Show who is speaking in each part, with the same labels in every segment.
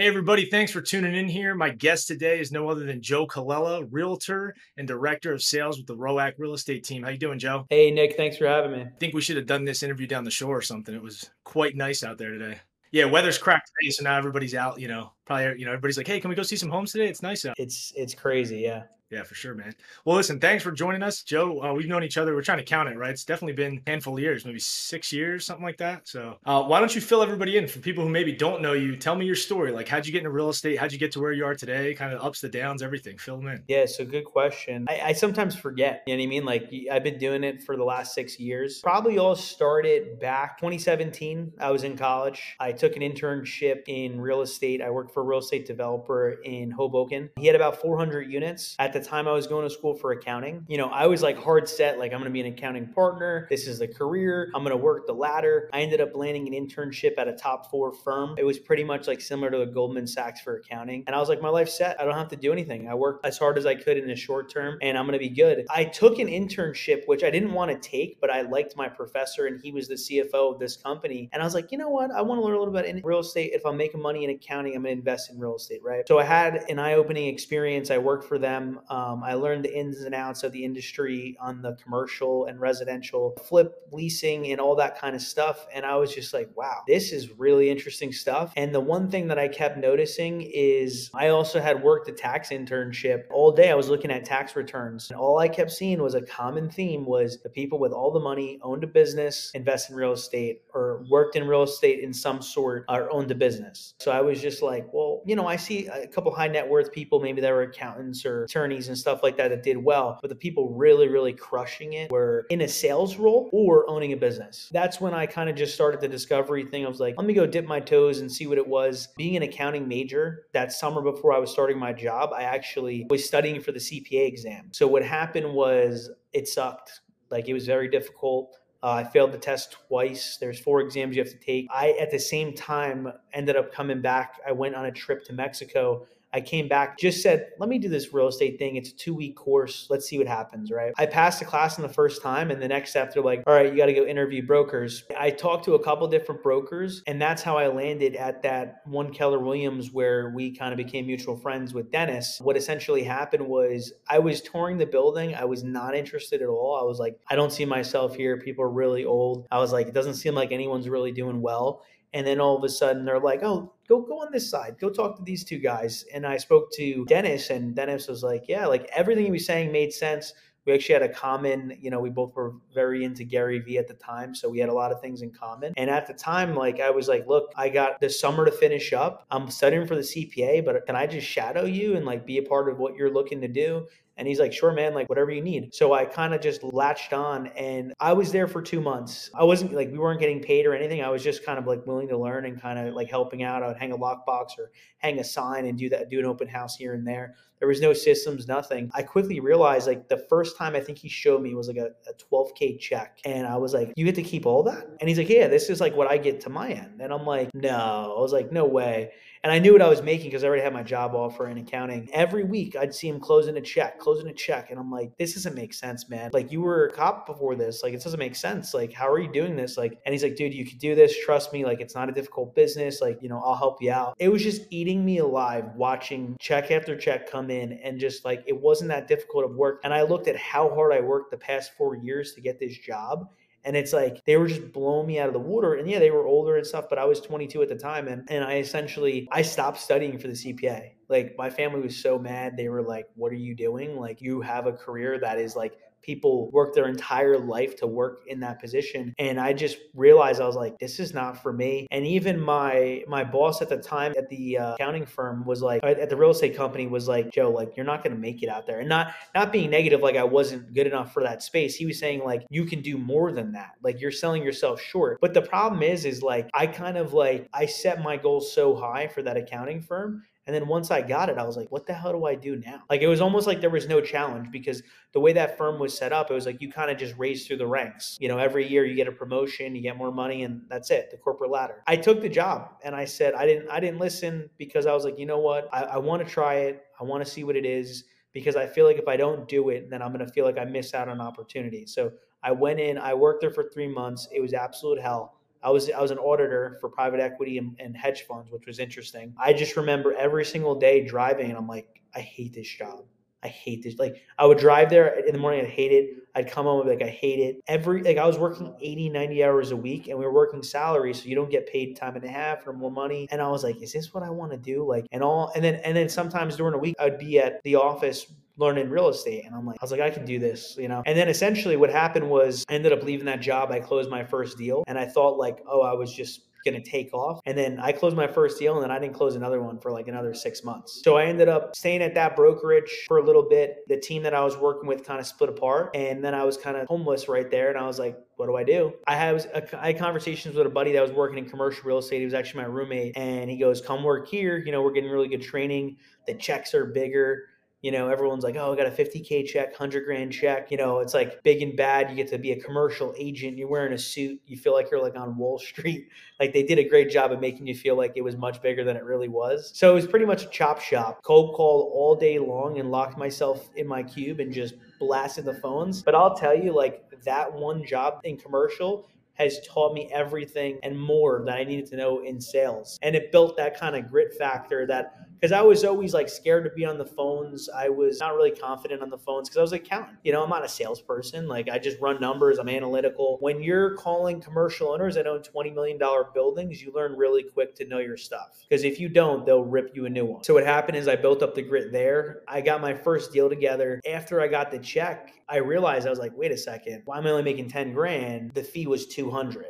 Speaker 1: Hey everybody, thanks for tuning in here. My guest today is no other than Joe Colella, realtor and director of sales with the ROAC Real Estate Team. How you doing, Joe?
Speaker 2: Hey Nick, thanks for having me.
Speaker 1: I think we should have done this interview down the shore or something. It was quite nice out there today. Yeah, weather's cracked today, so now everybody's out. You know, probably you know everybody's like, "Hey, can we go see some homes today? It's nice out."
Speaker 2: It's it's crazy, yeah.
Speaker 1: Yeah, for sure, man. Well, listen, thanks for joining us, Joe. Uh, we've known each other. We're trying to count it, right? It's definitely been a handful of years, maybe six years, something like that. So, uh, why don't you fill everybody in for people who maybe don't know you? Tell me your story. Like, how'd you get into real estate? How'd you get to where you are today? Kind of ups, the downs, everything. Fill them in.
Speaker 2: Yeah, so good question. I, I sometimes forget. You know what I mean? Like, I've been doing it for the last six years. Probably all started back 2017. I was in college. I took an internship in real estate. I worked for a real estate developer in Hoboken. He had about 400 units. At the time, I was going to school for accounting. You know, I was like hard set, like I'm going to be an accounting partner. This is the career. I'm going to work the ladder. I ended up landing an internship at a top four firm. It was pretty much like similar to a Goldman Sachs for accounting. And I was like, my life's set. I don't have to do anything. I worked as hard as I could in the short term and I'm going to be good. I took an internship, which I didn't want to take, but I liked my professor and he was the CFO of this company. And I was like, you know what? I want to learn a little bit in real estate. If I'm making money in accounting, I'm going to invest in real estate, right? So I had an eye opening experience. I worked for them. Um, I learned the ins and outs of the industry on the commercial and residential flip leasing and all that kind of stuff. And I was just like, wow, this is really interesting stuff. And the one thing that I kept noticing is I also had worked a tax internship all day. I was looking at tax returns. And all I kept seeing was a common theme was the people with all the money owned a business, invest in real estate, or worked in real estate in some sort, or owned a business. So I was just like, well, you know, I see a couple high net worth people, maybe they were accountants or attorneys and stuff like that that did well but the people really, really crushing it were in a sales role or owning a business. That's when I kind of just started the discovery thing. I was like, let me go dip my toes and see what it was. Being an accounting major, that summer before I was starting my job, I actually was studying for the CPA exam. So what happened was it sucked. Like it was very difficult. Uh, I failed the test twice. There's four exams you have to take. I, at the same time, ended up coming back. I went on a trip to Mexico I came back, just said, let me do this real estate thing. It's a two week course. Let's see what happens, right? I passed the class in the first time, and the next step, they're like, all right, you got to go interview brokers. I talked to a couple different brokers, and that's how I landed at that one Keller Williams where we kind of became mutual friends with Dennis. What essentially happened was I was touring the building. I was not interested at all. I was like, I don't see myself here. People are really old. I was like, it doesn't seem like anyone's really doing well and then all of a sudden they're like oh go go on this side. Go talk to these two guys. And i spoke to dennis and dennis was like yeah like everything he was saying made sense. We actually had a common you know we both were very into gary vee at the time so we had a lot of things in common. And at the time like i was like look i got the summer to finish up. I'm studying for the cpa but can i just shadow you and like be a part of what you're looking to do and he's like, sure, man, like whatever you need. So I kind of just latched on and I was there for two months. I wasn't like, we weren't getting paid or anything. I was just kind of like willing to learn and kind of like helping out. I would hang a lockbox or hang a sign and do that, do an open house here and there. There was no systems, nothing. I quickly realized like the first time I think he showed me was like a, a 12K check. And I was like, you get to keep all that? And he's like, yeah, this is like what I get to my end. And I'm like, no, I was like, no way. And I knew what I was making because I already had my job offer in accounting. Every week I'd see him closing a check, closing a check. And I'm like, this doesn't make sense, man. Like you were a cop before this. Like it doesn't make sense. Like, how are you doing this? Like, and he's like, dude, you could do this. Trust me. Like it's not a difficult business. Like, you know, I'll help you out. It was just eating me alive watching check after check come in and just like it wasn't that difficult of work. And I looked at how hard I worked the past four years to get this job and it's like they were just blowing me out of the water. And yeah, they were older and stuff, but I was 22 at the time. And, and I essentially, I stopped studying for the CPA. Like my family was so mad. They were like, what are you doing? Like you have a career that is like people work their entire life to work in that position. And i just realized i was like this is not for me. And even my my boss at the time at the uh, accounting firm was like at the real estate company was like joe like you're not going to make it out there. And not not being negative like i wasn't good enough for that space. He was saying like you can do more than that. Like you're selling yourself short. But the problem is is like i kind of like i set my goals so high for that accounting firm and then once I got it, I was like, what the hell do I do now? Like it was almost like there was no challenge because the way that firm was set up, it was like you kind of just raise through the ranks. You know, every year you get a promotion, you get more money, and that's it, the corporate ladder. I took the job and I said I didn't I didn't listen because I was like, you know what? I, I want to try it. I want to see what it is because I feel like if I don't do it, then I'm gonna feel like I miss out on opportunity. So I went in, I worked there for three months. It was absolute hell I was I was an auditor for private equity and, and hedge funds, which was interesting. I just remember every single day driving, and I'm like, I hate this job. I hate this. Like I would drive there in the morning, I'd hate it. I'd come home like I hate it. Every like I was working 80, 90 hours a week and we were working salary, so you don't get paid time and a half or more money. And I was like, is this what I want to do? Like and all and then and then sometimes during the week I'd be at the office learning real estate. And I'm like, I was like, I can do this, you know? And then essentially what happened was I ended up leaving that job. I closed my first deal and I thought like, oh, I was just going to take off. And then I closed my first deal and then I didn't close another one for like another six months. So I ended up staying at that brokerage for a little bit. The team that I was working with kind of split apart. And then I was kind of homeless right there. And I was like, what do I do? I had, I had conversations with a buddy that was working in commercial real estate. He was actually my roommate. And he goes, come work here. You know, we're getting really good training. The checks are bigger you know, everyone's like, oh, I got a 50K check, 100 grand check. You know, it's like big and bad. You get to be a commercial agent. You're wearing a suit. You feel like you're like on Wall Street. Like they did a great job of making you feel like it was much bigger than it really was. So it was pretty much a chop shop. Cold call all day long and locked myself in my cube and just blasted the phones. But I'll tell you, like that one job in commercial has taught me everything and more that I needed to know in sales. And it built that kind of grit factor that because I was always like scared to be on the phones. I was not really confident on the phones because I was an accountant. You know, I'm not a salesperson. Like I just run numbers. I'm analytical. When you're calling commercial owners that own $20 million buildings, you learn really quick to know your stuff. Because if you don't, they'll rip you a new one. So what happened is I built up the grit there. I got my first deal together. After I got the check, I realized I was like, wait a second, why am I only making 10 grand? The fee was 200.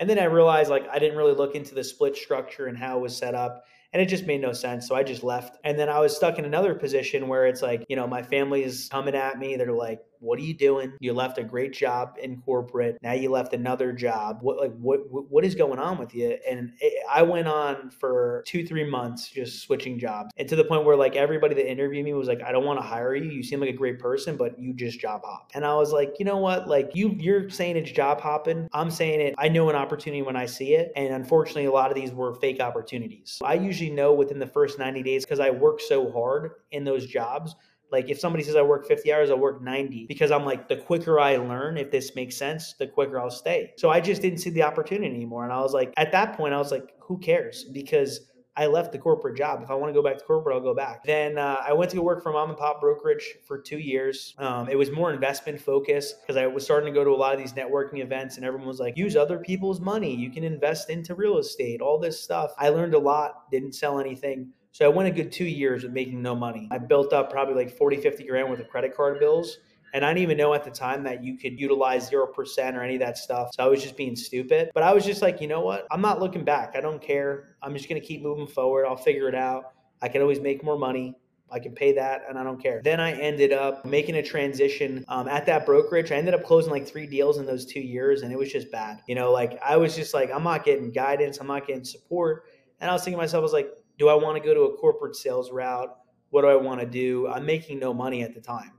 Speaker 2: And then I realized like I didn't really look into the split structure and how it was set up and it just made no sense. So I just left. And then I was stuck in another position where it's like, you know, my family's coming at me. They're like, what are you doing? You left a great job in corporate. Now you left another job. What like what what is going on with you? And it, I went on for two three months just switching jobs, and to the point where like everybody that interviewed me was like, I don't want to hire you. You seem like a great person, but you just job hop. And I was like, you know what? Like you you're saying it's job hopping. I'm saying it. I know an opportunity when I see it, and unfortunately, a lot of these were fake opportunities. I usually know within the first 90 days because I work so hard in those jobs like if somebody says I work 50 hours, I'll work 90 because I'm like, the quicker I learn, if this makes sense, the quicker I'll stay. So I just didn't see the opportunity anymore. And I was like, at that point, I was like, who cares? Because I left the corporate job. If I want to go back to corporate, I'll go back. Then uh, I went to work for mom and pop brokerage for two years. Um, it was more investment focused because I was starting to go to a lot of these networking events, and everyone was like, use other people's money. You can invest into real estate, all this stuff. I learned a lot, didn't sell anything. So I went a good two years with making no money. I built up probably like 40, 50 grand worth of credit card bills. And I didn't even know at the time that you could utilize 0% or any of that stuff. So I was just being stupid. But I was just like, you know what? I'm not looking back. I don't care. I'm just going to keep moving forward. I'll figure it out. I can always make more money. I can pay that and I don't care. Then I ended up making a transition um, at that brokerage. I ended up closing like three deals in those two years and it was just bad. You know, like I was just like, I'm not getting guidance, I'm not getting support. And I was thinking to myself, I was like, do I want to go to a corporate sales route? What do I want to do? I'm making no money at the time.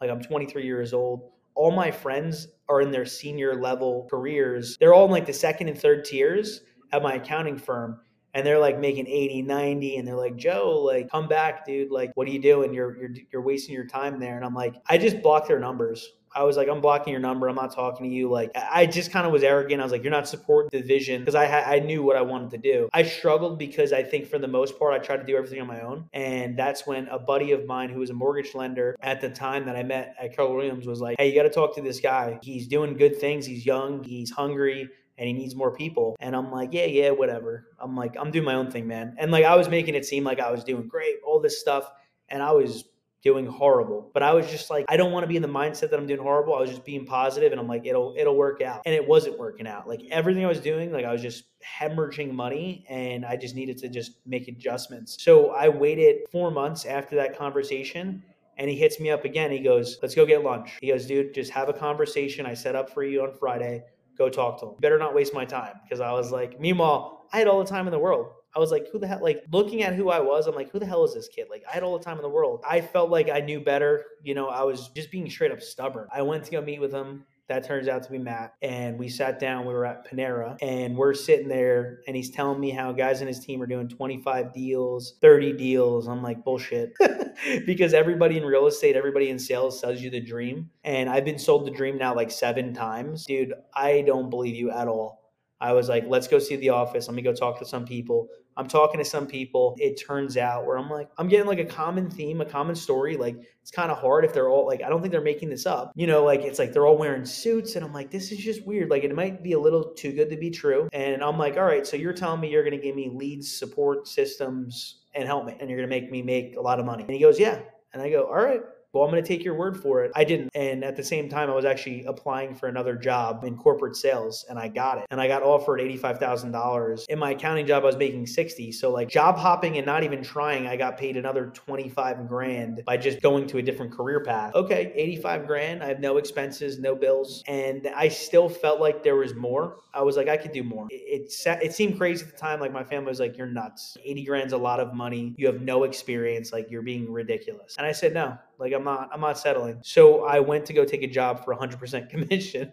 Speaker 2: Like I'm 23 years old. All my friends are in their senior level careers. They're all in like the second and third tiers at my accounting firm and they're like making 80 90 and they're like joe like come back dude like what are you doing you're you're, you're wasting your time there and i'm like i just blocked their numbers I was like, I'm blocking your number. I'm not talking to you. Like, I just kind of was arrogant. I was like, you're not supporting the vision because I I knew what I wanted to do. I struggled because I think for the most part, I tried to do everything on my own. And that's when a buddy of mine who was a mortgage lender at the time that I met at Keller Williams was like, hey, you got to talk to this guy. He's doing good things. He's young. He's hungry and he needs more people. And I'm like, yeah, yeah, whatever. I'm like, I'm doing my own thing, man. And like, I was making it seem like I was doing great, all this stuff. And I was doing horrible. But I was just like, I don't want to be in the mindset that I'm doing horrible. I was just being positive and I'm like, it'll it'll work out. And it wasn't working out. Like everything I was doing, like I was just hemorrhaging money and I just needed to just make adjustments. So I waited four months after that conversation and he hits me up again. He goes, Let's go get lunch. He goes, dude, just have a conversation. I set up for you on Friday. Go talk to him. Better not waste my time. Because I was like, meanwhile, I had all the time in the world. I was like, who the hell? Like looking at who I was, I'm like, who the hell is this kid? Like I had all the time in the world. I felt like I knew better. You know, I was just being straight up stubborn. I went to go meet with him. That turns out to be Matt. And we sat down. We were at Panera and we're sitting there and he's telling me how guys in his team are doing 25 deals, 30 deals. I'm like, bullshit. because everybody in real estate, everybody in sales sells you the dream. And I've been sold the dream now like seven times. Dude, I don't believe you at all. I was like, let's go see the office. Let me go talk to some people. I'm talking to some people. It turns out where I'm like, I'm getting like a common theme, a common story. Like it's kind of hard if they're all like, I don't think they're making this up. You know, like it's like they're all wearing suits, and I'm like, this is just weird. Like it might be a little too good to be true. And I'm like, all right, so you're telling me you're going to give me leads, support systems, and help me, and you're going to make me make a lot of money. And he goes, yeah. And I go, all right well, I'm going to take your word for it. I didn't. And at the same time, I was actually applying for another job in corporate sales and I got it. And I got offered $85,000. In my accounting job, I was making 60. So like job hopping and not even trying, I got paid another 25 grand by just going to a different career path. Okay, 85 grand. I have no expenses, no bills. And I still felt like there was more. I was like, I could do more. It, it, it seemed crazy at the time. Like my family was like, you're nuts. 80 grand's a lot of money. You have no experience. Like you're being ridiculous. And I said, no, like I'm not I'm not settling. So I went to go take a job for 100% commission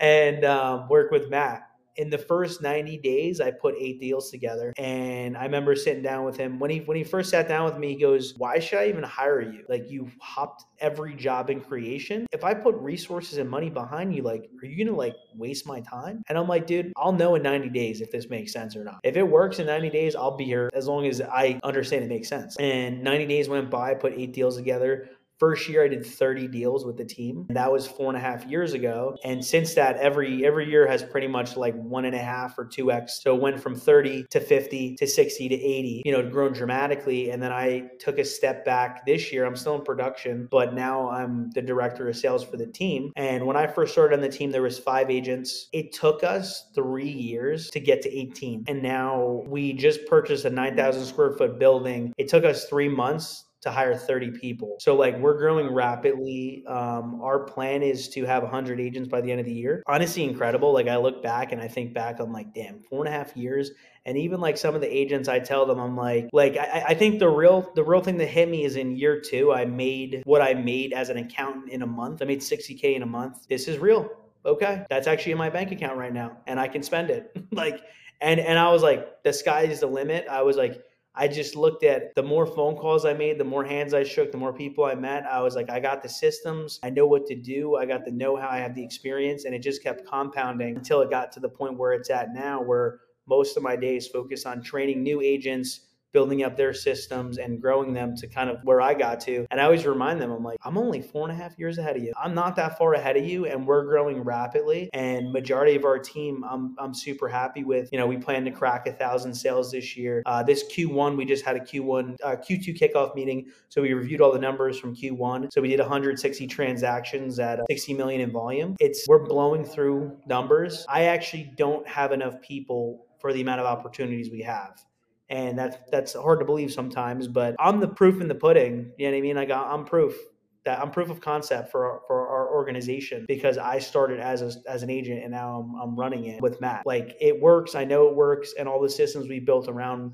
Speaker 2: and um, work with Matt in the first 90 days i put eight deals together. And i remember sitting down with him. When he when he first sat down with me he goes why should i even hire you? Like you hopped every job in creation. If i put resources and money behind you like are you gonna like waste my time? And i'm like dude i'll know in 90 days if this makes sense or not. If it works in 90 days i'll be here as long as i understand it makes sense. And 90 days went by I put eight deals together First year I did 30 deals with the team. That was four and a half years ago. And since that, every every year has pretty much like one and a half or two X. So it went from 30 to 50 to 60 to 80, you know, grown dramatically. And then I took a step back this year. I'm still in production, but now I'm the director of sales for the team. And when I first started on the team, there was five agents. It took us three years to get to 18. And now we just purchased a 9,000 square foot building. It took us three months to hire 30 people. So like we're growing rapidly. Um, our plan is to have 100 agents by the end of the year. Honestly, incredible. Like I look back and I think back, I'm like, damn, four and a half years. And even like some of the agents, I tell them, I'm like, like I, I think the real the real thing that hit me is in year two, I made what I made as an accountant in a month. I made 60k in a month. This is real. Okay, that's actually in my bank account right now, and I can spend it. like, and and I was like, the sky is the limit. I was like I just looked at the more phone calls I made, the more hands I shook, the more people I met. I was like, I got the systems, I know what to do, I got the know how, I have the experience, and it just kept compounding until it got to the point where it's at now, where most of my days focus on training new agents building up their systems and growing them to kind of where I got to. And I always remind them, I'm like, I'm only four and a half years ahead of you. I'm not that far ahead of you, and we're growing rapidly. And majority of our team, I'm I'm super happy with. You know, we plan to crack a thousand sales this year. Uh, this Q1, we just had a Q1 uh, Q2 kickoff meeting, so we reviewed all the numbers from Q1. So we did 160 transactions at 60 million in volume. It's we're blowing through numbers. I actually don't have enough people for the amount of opportunities we have and that's that's hard to believe sometimes. But I'm the proof in the pudding. You know what I mean? Like I'm proof that I'm proof of concept for our, for our organization because I started as a, as an agent and now I'm, I'm running it with Matt. Like it works. I know it works, and all the systems we built around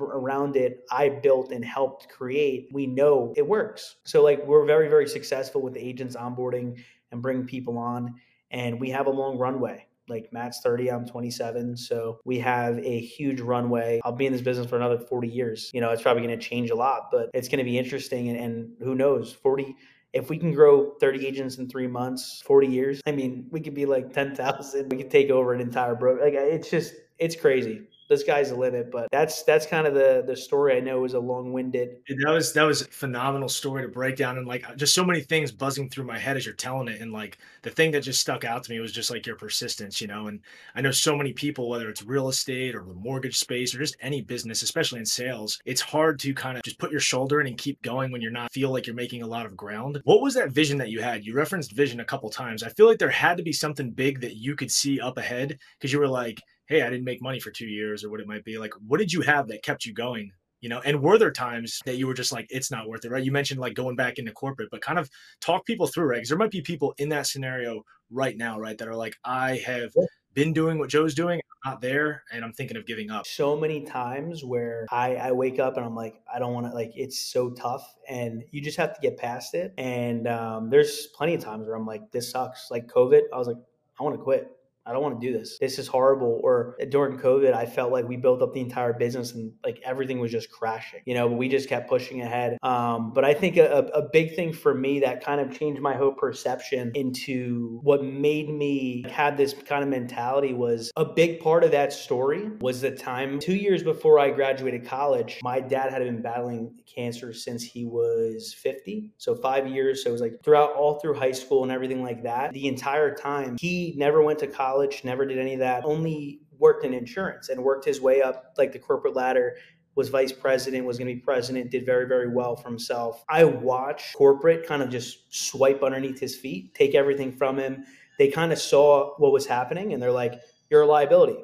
Speaker 2: around it i built and helped create we know it works so like we're very very successful with the agents onboarding and bringing people on and we have a long runway like Matt's 30, I'm 27. So we have a huge runway. I'll be in this business for another 40 years. You know, it's probably going to change a lot, but it's going to be interesting. And, and who knows, 40, if we can grow 30 agents in three months, 40 years, I mean, we could be like 10,000. We could take over an entire bro. Like it's just, it's crazy the sky's the limit. But that's that's kind of the the story. I know was a long winded.
Speaker 1: That was that was a phenomenal story to break down, and like just so many things buzzing through my head as you're telling it. And like the thing that just stuck out to me was just like your persistence, you know. And I know so many people, whether it's real estate or the mortgage space or just any business, especially in sales, it's hard to kind of just put your shoulder in and keep going when you're not feel like you're making a lot of ground. What was that vision that you had? You referenced vision a couple times. I feel like there had to be something big that you could see up ahead because you were like hey, I didn't make money for two years or what it might be. Like, what did you have that kept you going? You know, and were there times that you were just like, it's not worth it, right? You mentioned like going back into corporate, but kind of talk people through, right? Because there might be people in that scenario right now, right, that are like, I have been doing what Joe's doing, I'm not there, and I'm thinking of giving up.
Speaker 2: So many times where I, I wake up and I'm like, I don't want to, like, it's so tough, and you just have to get past it. And um, there's plenty of times where I'm like, this sucks. Like COVID, I was like, I want to quit. I don't want to do this. This is horrible. Or during COVID, I felt like we built up the entire business and like everything was just crashing, you know, but we just kept pushing ahead. Um, but I think a, a big thing for me that kind of changed my whole perception into what made me have this kind of mentality was a big part of that story was the time two years before I graduated college, my dad had been battling cancer since he was 50. So five years. So it was like throughout all through high school and everything like that. The entire time, he never went to college college, never did any of that, only worked in insurance and worked his way up like the corporate ladder was vice president, was going to be president, did very, very well for himself. I watched corporate kind of just swipe underneath his feet, take everything from him. They kind of saw what was happening and they're like, you're a liability.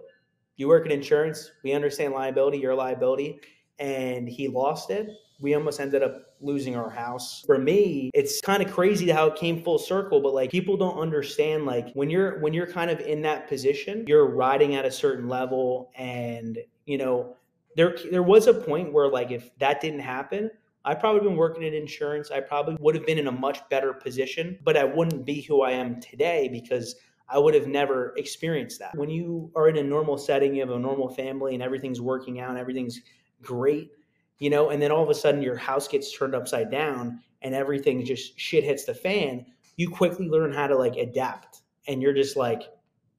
Speaker 2: You work in insurance. We understand liability. You're a liability. And he lost it. We almost ended up losing our house. For me, it's kind of crazy how it came full circle, but like people don't understand like when you're when you're kind of in that position, you're riding at a certain level and, you know, there there was a point where like if that didn't happen, I probably been working in insurance. I probably would have been in a much better position, but I wouldn't be who I am today because I would have never experienced that. When you are in a normal setting, you have a normal family and everything's working out, and everything's great you know, and then all of a sudden your house gets turned upside down and everything just shit hits the fan, you quickly learn how to like adapt. And you're just like,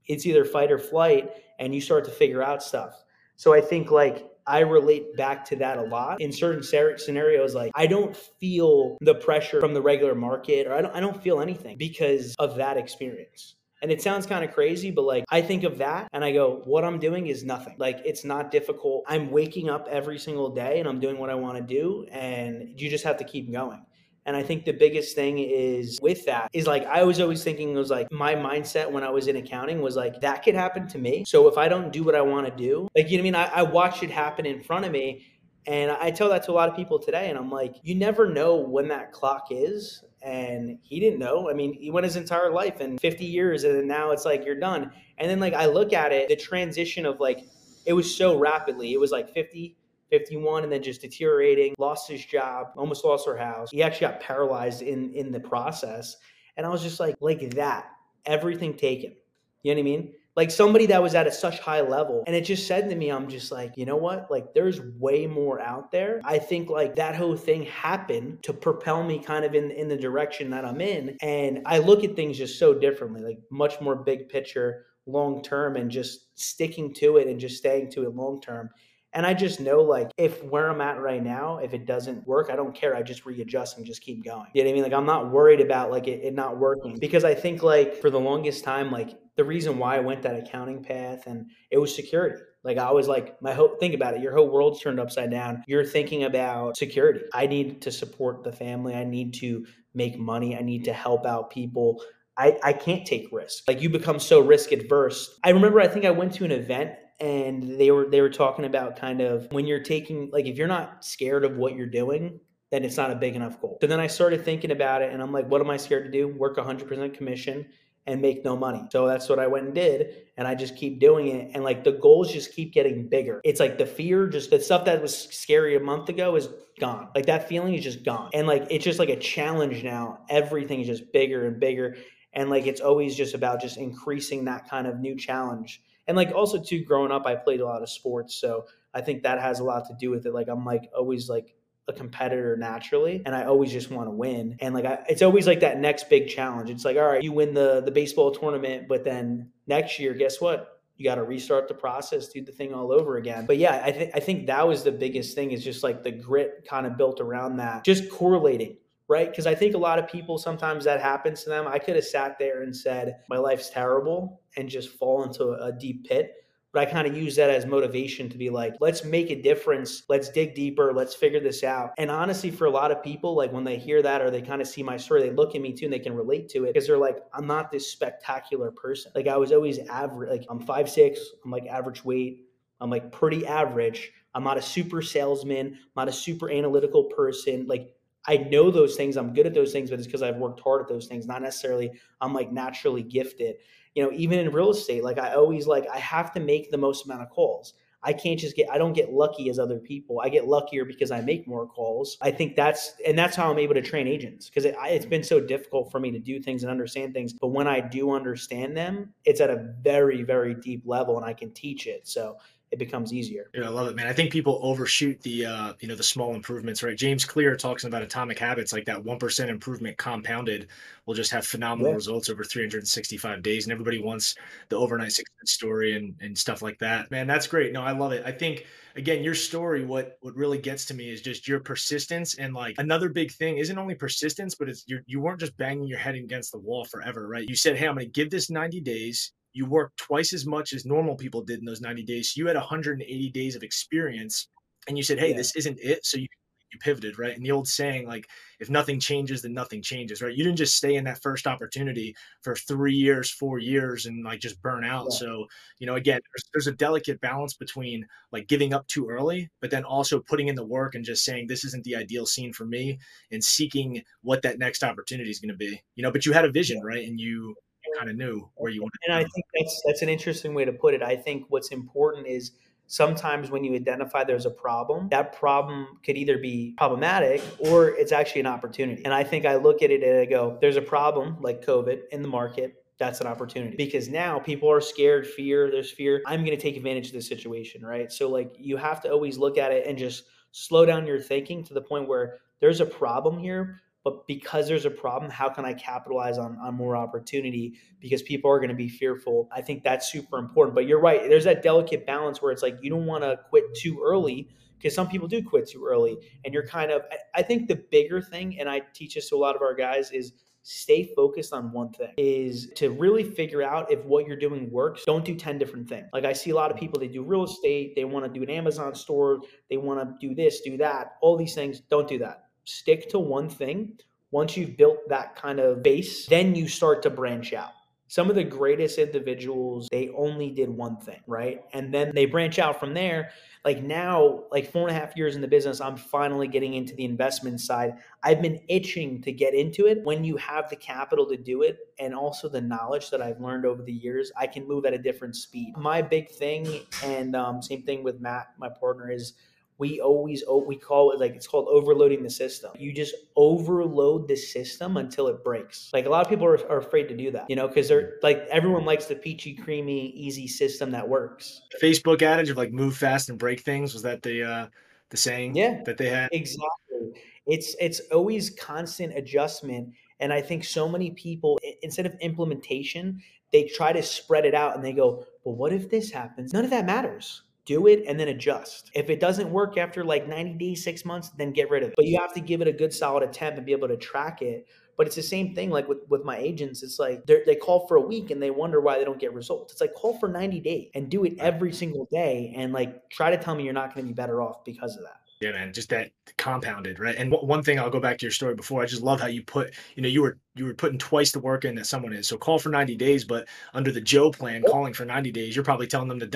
Speaker 2: it's either fight or flight, and you start to figure out stuff. So I think like I relate back to that a lot in certain scenarios. Like I don't feel the pressure from the regular market, or I don't, I don't feel anything because of that experience. And it sounds kind of crazy, but like I think of that and I go, what I'm doing is nothing. Like it's not difficult. I'm waking up every single day and I'm doing what I want to do. And you just have to keep going. And I think the biggest thing is with that is like I was always thinking it was like my mindset when I was in accounting was like that could happen to me. So if I don't do what I want to do, like you know what I mean, I, I watch it happen in front of me. And I tell that to a lot of people today, and I'm like, you never know when that clock is and he didn't know. I mean, he went his entire life and 50 years, and now it's like you're done. And then like I look at it, the transition of like it was so rapidly. It was like 50, 51, and then just deteriorating. Lost his job, almost lost her house. He actually got paralyzed in in the process, and I was just like, like that, everything taken. You know what I mean? Like somebody that was at a such high level and it just said to me i'm just like you know what like there's way more out there i think like that whole thing happened to propel me kind of in in the direction that i'm in and i look at things just so differently like much more big picture long term and just sticking to it and just staying to it long term and I just know like if where I'm at right now, if it doesn't work, I don't care. I just readjust and just keep going. You know what I mean? Like I'm not worried about like it, it not working because I think like for the longest time, like the reason why I went that accounting path and it was security. Like I was like, my hope, think about it. Your whole world's turned upside down. You're thinking about security. I need to support the family. I need to make money. I need to help out people. I, I can't take risks. Like you become so risk adverse. I remember I think I went to an event and they were they were talking about kind of when you're taking like if you're not scared of what you're doing then it's not a big enough goal so then i started thinking about it and i'm like what am i scared to do work 100% commission and make no money. So that's what i went and did and i just keep doing it and like the goals just keep getting bigger. It's like the fear just the stuff that was scary a month ago is gone. Like that feeling is just gone. And like it's just like a challenge now. Everything is just bigger and bigger and like it's always just about just increasing that kind of new challenge. And like also too growing up i played a lot of sports so i think that has a lot to do with it. Like i'm like always like a competitor naturally and i always just want to win and like I, it's always like that next big challenge it's like all right you win the the baseball tournament but then next year guess what you got to restart the process do the thing all over again but yeah i think i think that was the biggest thing is just like the grit kind of built around that just correlating right? Because I think a lot of people sometimes that happens to them. I could have sat there and said, my life's terrible and just fall into a deep pit. But I kind of use that as motivation to be like, let's make a difference. Let's dig deeper. Let's figure this out. And honestly, for a lot of people, like when they hear that or they kind of see my story, they look at me too and they can relate to it because they're like, I'm not this spectacular person. Like I was always average. Like I'm five six. I'm like average weight. I'm like pretty average. I'm not a super salesman. I'm not a super analytical person. Like I know those things. I'm good at those things, but it's because I've worked hard at those things. Not necessarily I'm like naturally gifted. You know, even in real estate, like I always like I have to make the most amount of calls. I can't just get I don't get lucky as other people. I get luckier because I make more calls. I think that's and that's how I'm able to train agents because it, it's been so difficult for me to do things and understand things. But when I do understand them, it's at a very very deep level and I can teach it. So it becomes easier.
Speaker 1: Yeah, I love it, man. I think people overshoot the uh, you know the small improvements, right? James Clear talks about atomic habits, like that one percent improvement compounded will just have phenomenal yeah. results over 365 days, and everybody wants the overnight success story and and stuff like that. Man, that's great. No, I love it. I think again, your story, what what really gets to me is just your persistence and like another big thing isn't only persistence, but it's you you weren't just banging your head against the wall forever, right? You said, hey, I'm going to give this 90 days you worked twice as much as normal people did in those 90 days. So you had 180 days of experience and you said, Hey, yeah. this isn't it. So you, you pivoted, right? And the old saying, like, if nothing changes, then nothing changes, right? You didn't just stay in that first opportunity for three years, four years, and like just burn out. Yeah. So, you know, again, there's, there's a delicate balance between like giving up too early, but then also putting in the work and just saying, this isn't the ideal scene for me and seeking what that next opportunity is going to be, you know, but you had a vision, right? And you, kind of knew where you wanted.
Speaker 2: And I think that's that's an interesting way to put it. I think what's important is sometimes when you identify there's a problem, that problem could either be problematic or it's actually an opportunity. And I think I look at it and I go, there's a problem like COVID in the market. That's an opportunity because now people are scared, fear, there's fear. I'm going to take advantage of this situation, right? So, like, you have to always look at it and just slow down your thinking to the point where there's a problem here but because there's a problem how can i capitalize on, on more opportunity? Because people are going to be fearful. I think that's super important but you're right there's that delicate balance where it's like you don't want to quit too early because some people do quit too early and you're kind of i think the bigger thing and i teach this to a lot of our guys is stay focused on one thing is to really figure out if what you're doing works don't do 10 different things. Like i see a lot of people they do real estate they want to do an amazon store they want to do this do that all these things don't do that stick to one thing. Once you've built that kind of base, then you start to branch out. Some of the greatest individuals, they only did one thing, right? And then they branch out from there. Like now, like four and a half years in the business, I'm finally getting into the investment side. I've been itching to get into it. When you have the capital to do it and also the knowledge that I've learned over the years, I can move at a different speed. My big thing, and um, same thing with Matt, my partner, is we always we call it like it's called overloading the system. You just overload the system until it breaks. Like a lot of people are, are afraid to do that you know because they're like everyone likes the peachy creamy easy system that works.
Speaker 1: Facebook adage of like move fast and break things was that the uh the saying
Speaker 2: yeah.
Speaker 1: that they had?
Speaker 2: Exactly. It's it's always constant adjustment and i think so many people instead of implementation they try to spread it out and they go well what if this happens? None of that matters do it and then adjust. If it doesn't work after like 90 days, six months, then get rid of it. But you have to give it a good solid attempt and be able to track it. But it's the same thing like with, with my agents. It's like they call for a week and they wonder why they don't get results. It's like call for 90 days and do it every single day and like try to tell me you're not going to be better off because of that.
Speaker 1: Yeah, man, just that compounded, right? And one thing I'll go back to your story before. I just love how you put, you know, you were you were putting twice the work in that someone is. So call for 90 days, but under the Joe plan, calling for 90 days, you're probably telling them to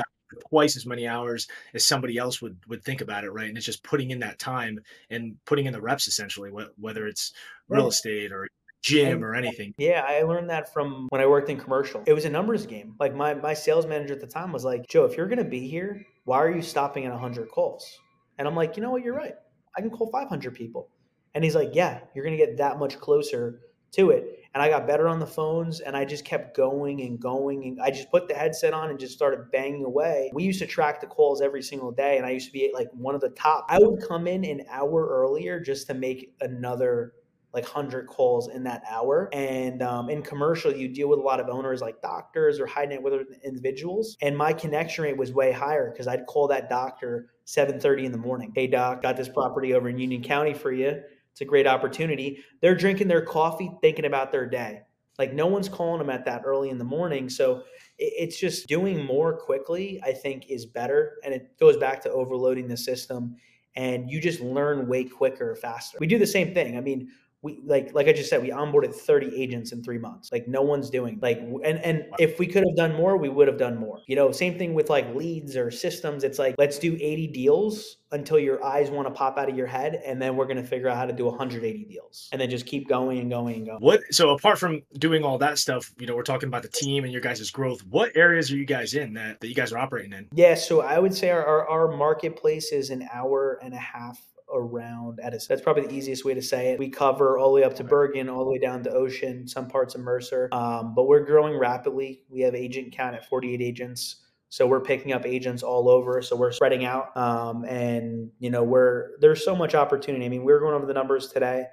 Speaker 1: twice as many hours as somebody else would would think about it right? And it's just putting in that time and putting in the reps essentially whether it's real estate or gym or anything.
Speaker 2: Yeah i learned that from when i worked in commercial. It was a numbers game. Like my my sales manager at the time was like joe if you're going to be here why are you stopping at 100 calls? And i'm like you know what? You're right. I can call 500 people. And he's like yeah you're going to get that much closer to it and I got better on the phones and I just kept going and going and I just put the headset on and just started banging away. We used to track the calls every single day and I used to be like one of the top. I would come in an hour earlier just to make another like 100 calls in that hour. And um, in commercial, you deal with a lot of owners like doctors or high net worth individuals. And my connection rate was way higher because I'd call that doctor 7:30 in the morning. Hey doc, got this property over in Union County for you. It's a great opportunity. They're drinking their coffee, thinking about their day. Like no one's calling them at that early in the morning. So it's just doing more quickly, I think, is better. And it goes back to overloading the system and you just learn way quicker, faster. We do the same thing. I mean, we like like I just said, we onboarded 30 agents in three months. Like no one's doing like and and if we could have done more, we would have done more. You know, same thing with like leads or systems. It's like let's do 80 deals until your eyes want to pop out of your head, and then we're gonna figure out how to do 180 deals, and then just keep going and going and going.
Speaker 1: What so apart from doing all that stuff, you know, we're talking about the team and your guys' growth. What areas are you guys in that, that you guys are operating in?
Speaker 2: Yeah, so I would say our, our, our marketplace is an hour and a half around Edison. That's probably the easiest way to say it. We cover all the way up to Bergen, all the way down to Ocean, some parts of Mercer. Um, but we're growing rapidly. We have agent count at 48 agents. So we're picking up agents all over. So we're spreading out. Um, and, you know, we're there's so much opportunity. I mean, we we're going over the numbers today.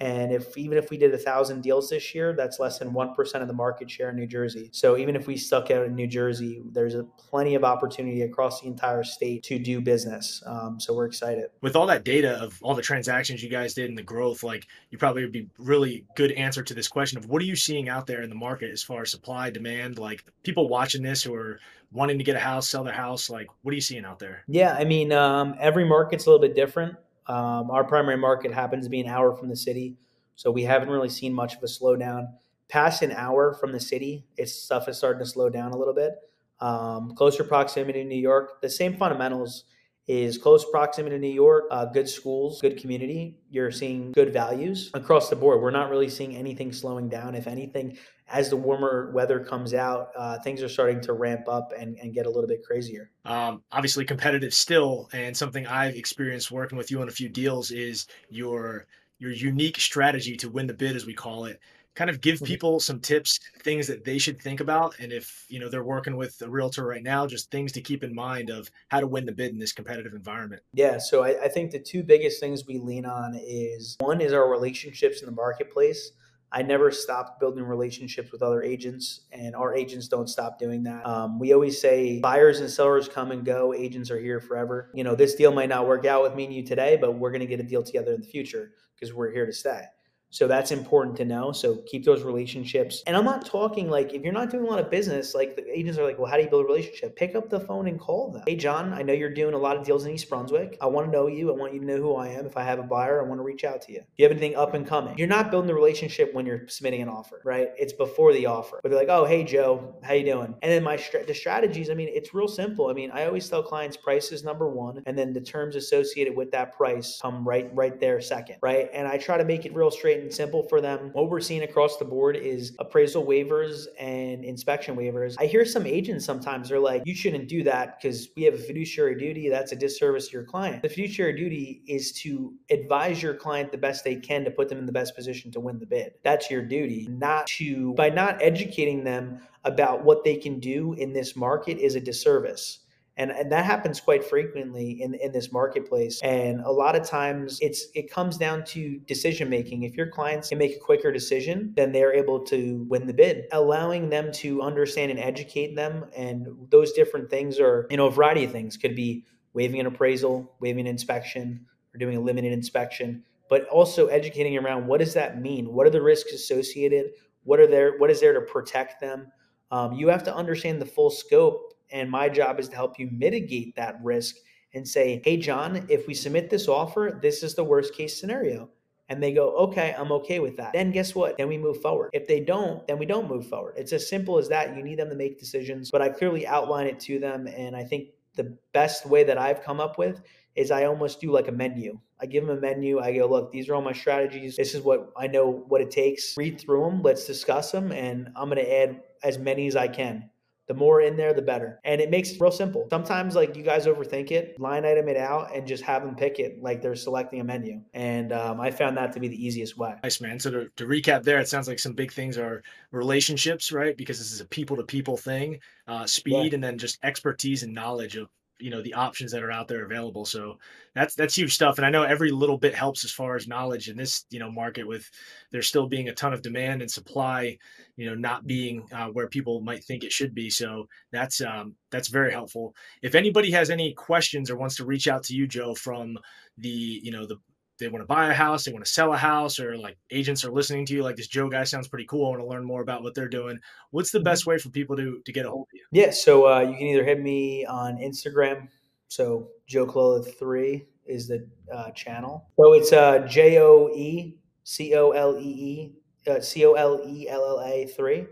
Speaker 2: And if even if we did a thousand deals this year, that's less than one percent of the market share in New Jersey. So even if we stuck out in New Jersey, there's a plenty of opportunity across the entire state to do business. Um, so we're excited.
Speaker 1: With all that data of all the transactions you guys did and the growth, like you probably would be really good answer to this question of what are you seeing out there in the market as far as supply, demand, like people watching this who are wanting to get a house, sell their house, like what are you seeing out there?
Speaker 2: Yeah, I mean, um, every market's a little bit different. Um, our primary market happens to be an hour from the city, so we haven't really seen much of a slowdown. Past an hour from the city, it's stuff is starting to slow down a little bit. Um, closer proximity to New York, the same fundamentals is close proximity to New York, uh, good schools, good community. You're seeing good values across the board. We're not really seeing anything slowing down. If anything, as the warmer weather comes out, uh, things are starting to ramp up and, and get a little bit crazier.
Speaker 1: Um, obviously, competitive still, and something I've experienced working with you on a few deals is your your unique strategy to win the bid, as we call it. Kind of give mm-hmm. people some tips, things that they should think about, and if you know they're working with a realtor right now, just things to keep in mind of how to win the bid in this competitive environment.
Speaker 2: Yeah, so I, I think the two biggest things we lean on is one is our relationships in the marketplace I never stopped building relationships with other agents, and our agents don't stop doing that. Um, we always say buyers and sellers come and go, agents are here forever. You know, this deal might not work out with me and you today, but we're going to get a deal together in the future because we're here to stay. So that's important to know. So keep those relationships. And I'm not talking like if you're not doing a lot of business, like the agents are like, well, how do you build a relationship? Pick up the phone and call them. Hey, John, I know you're doing a lot of deals in East Brunswick. I want to know you. I want you to know who I am. If I have a buyer, I want to reach out to you. If you have anything up and coming, you're not building the relationship when you're submitting an offer, right? It's before the offer. But they're like, oh, hey, Joe, how you doing? And then my the strategies. I mean, it's real simple. I mean, I always tell clients price is number one, and then the terms associated with that price come right right there second, right? And I try to make it real straight and simple for them what we're seeing across the board is appraisal waivers and inspection waivers. I hear some agents sometimes are like, you shouldn't do that because we have a fiduciary duty. That's a disservice to your client. The fiduciary duty is to advise your client the best they can to put them in the best position to win the bid. That's your duty, not to, by not educating them about what they can do in this market is a disservice and and that happens quite frequently in in this marketplace. And a lot of times it's it comes down to decision making. If your clients can make a quicker decision then they're able to win the bid. Allowing them to understand and educate them and those different things are you know a variety of things. Could be waiving an appraisal waiving an inspection or doing a limited inspection. But also educating around what does that mean? What are the risks associated? What are there what is there to protect them? Um, you have to understand the full scope and my job is to help you mitigate that risk and say, hey, John, if we submit this offer, this is the worst case scenario. And they go, okay, I'm okay with that. Then guess what? Then we move forward. If they don't, then we don't move forward. It's as simple as that. You need them to make decisions, but I clearly outline it to them. And I think the best way that I've come up with is I almost do like a menu. I give them a menu. I go, look, these are all my strategies. This is what I know what it takes. Read through them. Let's discuss them. And I'm going to add as many as I can. The more in there, the better. And it makes it real simple. Sometimes, like, you guys overthink it, line item it out, and just have them pick it like they're selecting a menu. And um, I found that to be the easiest way.
Speaker 1: Nice, man. So, to, to recap there, it sounds like some big things are relationships, right? Because this is a people to people thing, uh, speed, yeah. and then just expertise and knowledge of you know the options that are out there available. So that's that's huge stuff. And i know every little bit helps as far as knowledge in this you know market with there still being a ton of demand and supply you know not being uh, where people might think it should be. So that's um, that's very helpful. If anybody has any questions or wants to reach out to you joe from the you know the they want to buy a house, they want to sell a house, or like agents are listening to you, like this Joe guy sounds pretty cool. I want to learn more about what they're doing. What's the mm-hmm. best way for people to to get a hold of you?
Speaker 2: Yeah, so uh, you can either hit me on Instagram. So Joe Colella three is the uh, channel. So it's uh, J O E C O L E E uh, C O L E L L A three.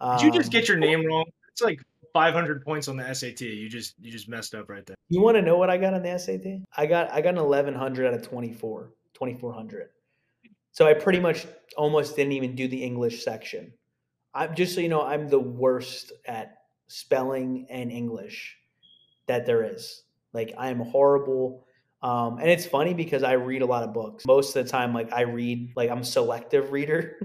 Speaker 1: Did you just get your name wrong? It's like 500 points on the SAT. You just you just messed up right there.
Speaker 2: You want to know what I got on the SAT? I got I got an 1100 out of 24, 2400. So I pretty much almost didn't even do the English section. I'm just so you know, I'm the worst at spelling and English that there is. Like I am horrible. Um, and it's funny because I read a lot of books. Most of the time, like I read, like I'm selective reader.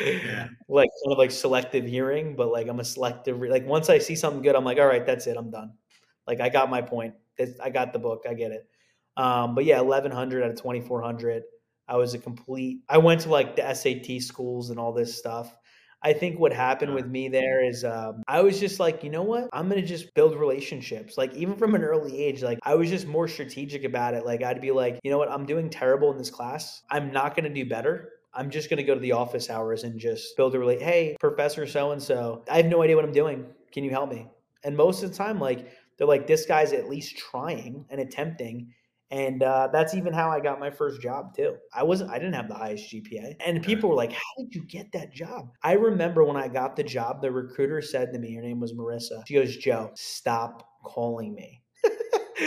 Speaker 2: yeah. Like kind of like selective hearing, but like I'm a selective. Re- like once I see something good, I'm like, all right, that's it. I'm done. Like I got my point. I got the book. I get it. Um, but yeah, 1100 out of 2400. I was a complete. I went to like the SAT schools and all this stuff. I think what happened with me there is um, I was just like, you know what? I'm gonna just build relationships. Like even from an early age, like I was just more strategic about it. Like I'd be like, you know what? I'm doing terrible in this class. I'm not gonna do better. I'm just gonna go to the office hours and just build a relate. Hey, Professor So and So, I have no idea what I'm doing. Can you help me? And most of the time, like they're like, this guy's at least trying and attempting and uh, that's even how I got my first job too. I wasn't, I didn't have the highest GPA, and people were like, "How did you get that job?" I remember when I got the job, the recruiter said to me, her name was Marissa. She goes, "Joe, stop calling me."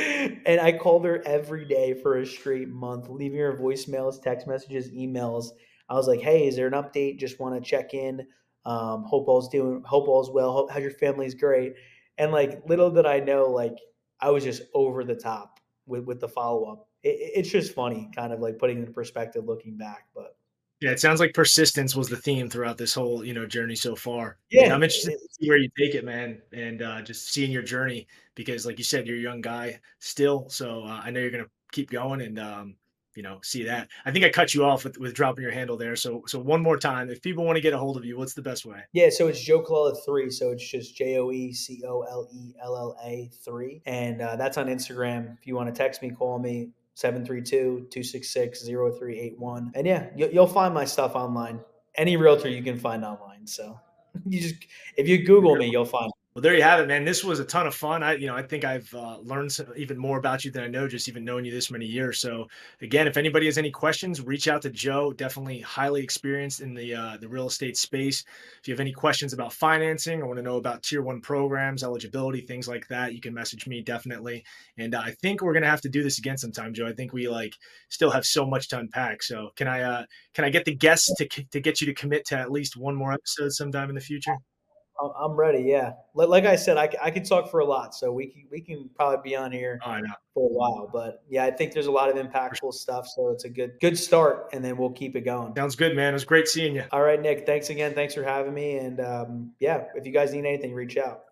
Speaker 2: and I called her every day for a straight month, leaving her voicemails, text messages, emails. I was like, "Hey, is there an update? Just want to check in. Um, hope all's doing. Hope all's well. Hope how your family's great." And like, little did I know, like, I was just over the top with with the follow up. It, it's just funny, kind of like putting in perspective, looking back. But
Speaker 1: yeah, it sounds like persistence was the theme throughout this whole you know journey so far.
Speaker 2: Yeah,
Speaker 1: and I'm interested to see where you take it, man, and uh, just seeing your journey because, like you said, you're a young guy still. So uh, I know you're gonna keep going, and um, you know, see that. I think I cut you off with, with dropping your handle there. So so one more time, if people want to get a hold of you, what's the best way?
Speaker 2: Yeah, so it's Joe Colella three. So it's just J O E C O L E L L A three, and uh, that's on Instagram. If you want to text me, call me 732-266-0381. And yeah, you, you'll find my stuff online. Any realtor you can find online. So you just if you Google me, you'll find.
Speaker 1: Well, there you have it, man. This was a ton of fun. I, you know, I think I've uh, learned some, even more about you than I know just even knowing you this many years. So, again, if anybody has any questions, reach out to Joe. Definitely highly experienced in the uh, the real estate space. If you have any questions about financing or want to know about tier one programs, eligibility, things like that, you can message me definitely. And uh, I think we're gonna have to do this again sometime, Joe. I think we like still have so much to unpack. So, can I uh, can I get the guests to to get you to commit to at least one more episode sometime in the future?
Speaker 2: I'm ready. Yeah, like I said, I, I could talk for a lot, so we can we can probably be on here
Speaker 1: oh,
Speaker 2: for a while. But yeah, I think there's a lot of impactful stuff, so it's a good good start, and then we'll keep it going.
Speaker 1: Sounds good, man. It was great seeing you.
Speaker 2: All right, Nick. Thanks again. Thanks for having me. And um, yeah, if you guys need anything, reach out.